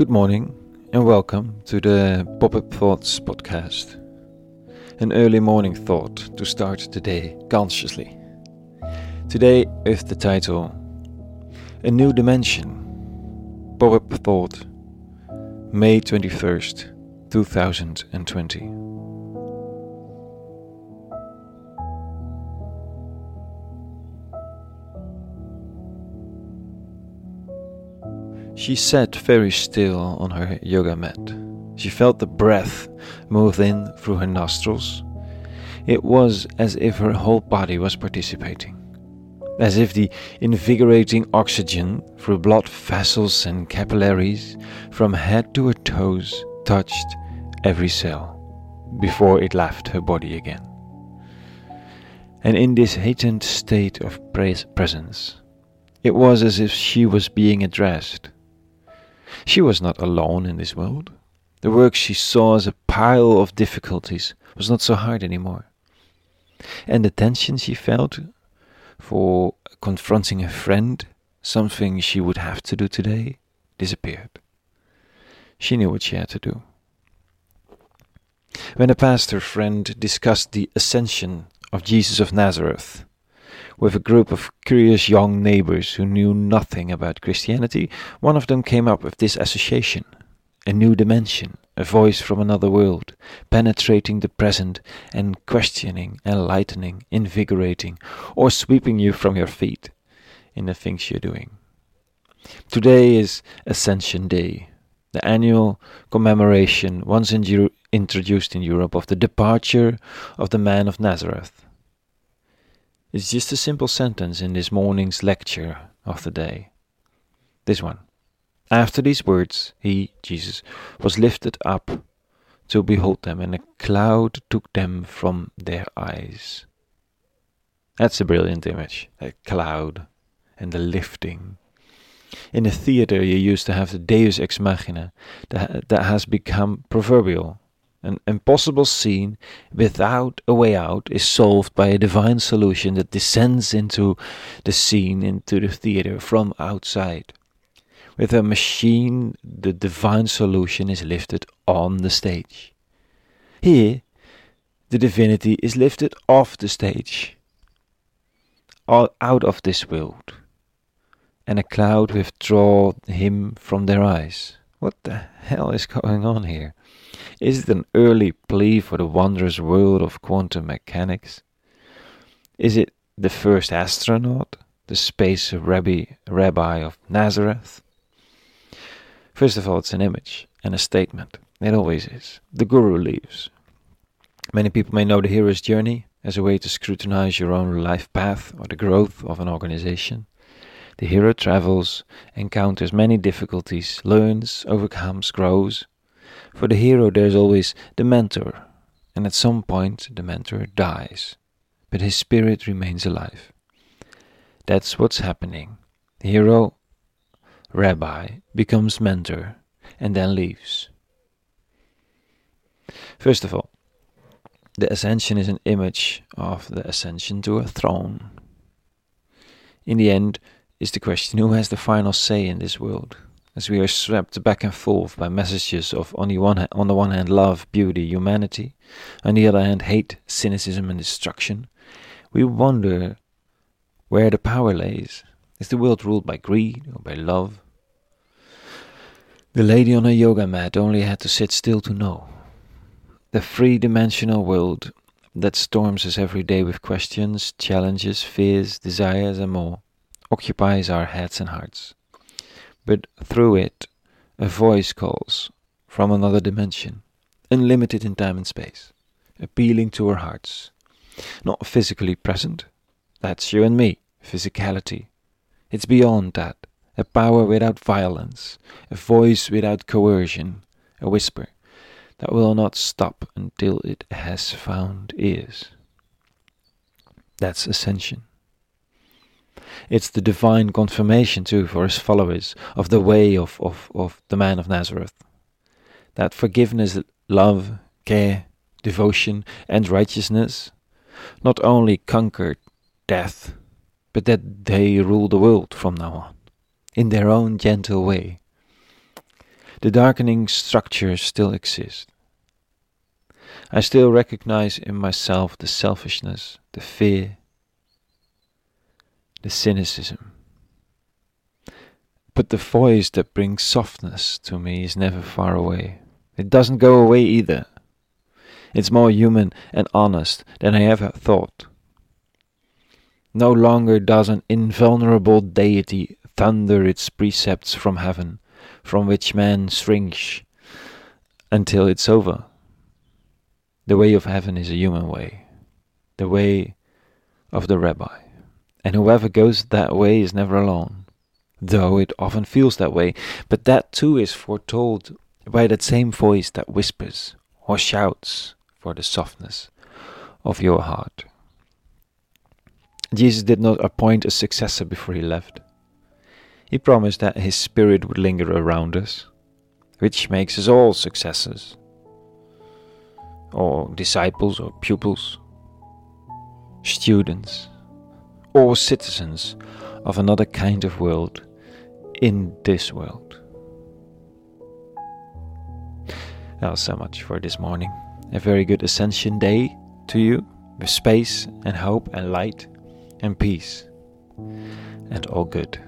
Good morning and welcome to the Pop Up Thoughts podcast. An early morning thought to start the day consciously. Today, with the title A New Dimension Pop Up Thought, May 21st, 2020. She sat very still on her yoga mat. She felt the breath move in through her nostrils. It was as if her whole body was participating, as if the invigorating oxygen through blood vessels and capillaries from head to her toes touched every cell before it left her body again. And in this heightened state of presence, it was as if she was being addressed she was not alone in this world. The work she saw as a pile of difficulties was not so hard anymore. And the tension she felt for confronting a friend, something she would have to do today, disappeared. She knew what she had to do. When a pastor friend discussed the ascension of Jesus of Nazareth, with a group of curious young neighbors who knew nothing about Christianity, one of them came up with this association a new dimension, a voice from another world, penetrating the present and questioning, enlightening, invigorating, or sweeping you from your feet in the things you're doing. Today is Ascension Day, the annual commemoration once in introduced in Europe of the departure of the man of Nazareth it's just a simple sentence in this morning's lecture of the day. This one. After these words, he, Jesus, was lifted up to behold them, and a cloud took them from their eyes. That's a brilliant image, a cloud and the lifting. In a theater, you used to have the Deus ex machina that, that has become proverbial an impossible scene without a way out is solved by a divine solution that descends into the scene, into the theater from outside. With a machine, the divine solution is lifted on the stage. Here, the divinity is lifted off the stage, out of this world, and a cloud withdraw him from their eyes. What the hell is going on here? Is it an early plea for the wondrous world of quantum mechanics? Is it the first astronaut, the space rabbi, rabbi of Nazareth? First of all, it's an image and a statement. It always is. The guru leaves. Many people may know the hero's journey as a way to scrutinize your own life path or the growth of an organization. The hero travels, encounters many difficulties, learns, overcomes, grows, for the hero, there's always the mentor, and at some point the mentor dies, but his spirit remains alive. That's what's happening. The hero, rabbi, becomes mentor and then leaves. First of all, the ascension is an image of the ascension to a throne. In the end, is the question who has the final say in this world? as we are swept back and forth by messages of on the one hand, on the one hand love, beauty, humanity, on the other hand hate, cynicism, and destruction, we wonder where the power lays. Is the world ruled by greed or by love? The lady on her yoga mat only had to sit still to know. The three dimensional world that storms us every day with questions, challenges, fears, desires, and more occupies our heads and hearts but through it a voice calls from another dimension, unlimited in time and space, appealing to our hearts. Not physically present, that's you and me, physicality. It's beyond that, a power without violence, a voice without coercion, a whisper that will not stop until it has found ears. That's ascension. It's the divine confirmation too for his followers of the way of, of, of the man of Nazareth. That forgiveness, love, care, devotion, and righteousness not only conquered death, but that they rule the world from now on, in their own gentle way. The darkening structures still exist. I still recognize in myself the selfishness, the fear, the cynicism. But the voice that brings softness to me is never far away. It doesn't go away either. It's more human and honest than I ever thought. No longer does an invulnerable deity thunder its precepts from heaven, from which man shrinks until it's over. The way of heaven is a human way, the way of the rabbi, and whoever goes that way is never alone, though it often feels that way, but that too is foretold by that same voice that whispers or shouts for the softness of your heart. Jesus did not appoint a successor before he left. He promised that his spirit would linger around us, which makes us all successors, or disciples, or pupils, students, or citizens of another kind of world in this world. Well, so much for this morning. A very good Ascension Day to you, with space and hope and light and peace and all good.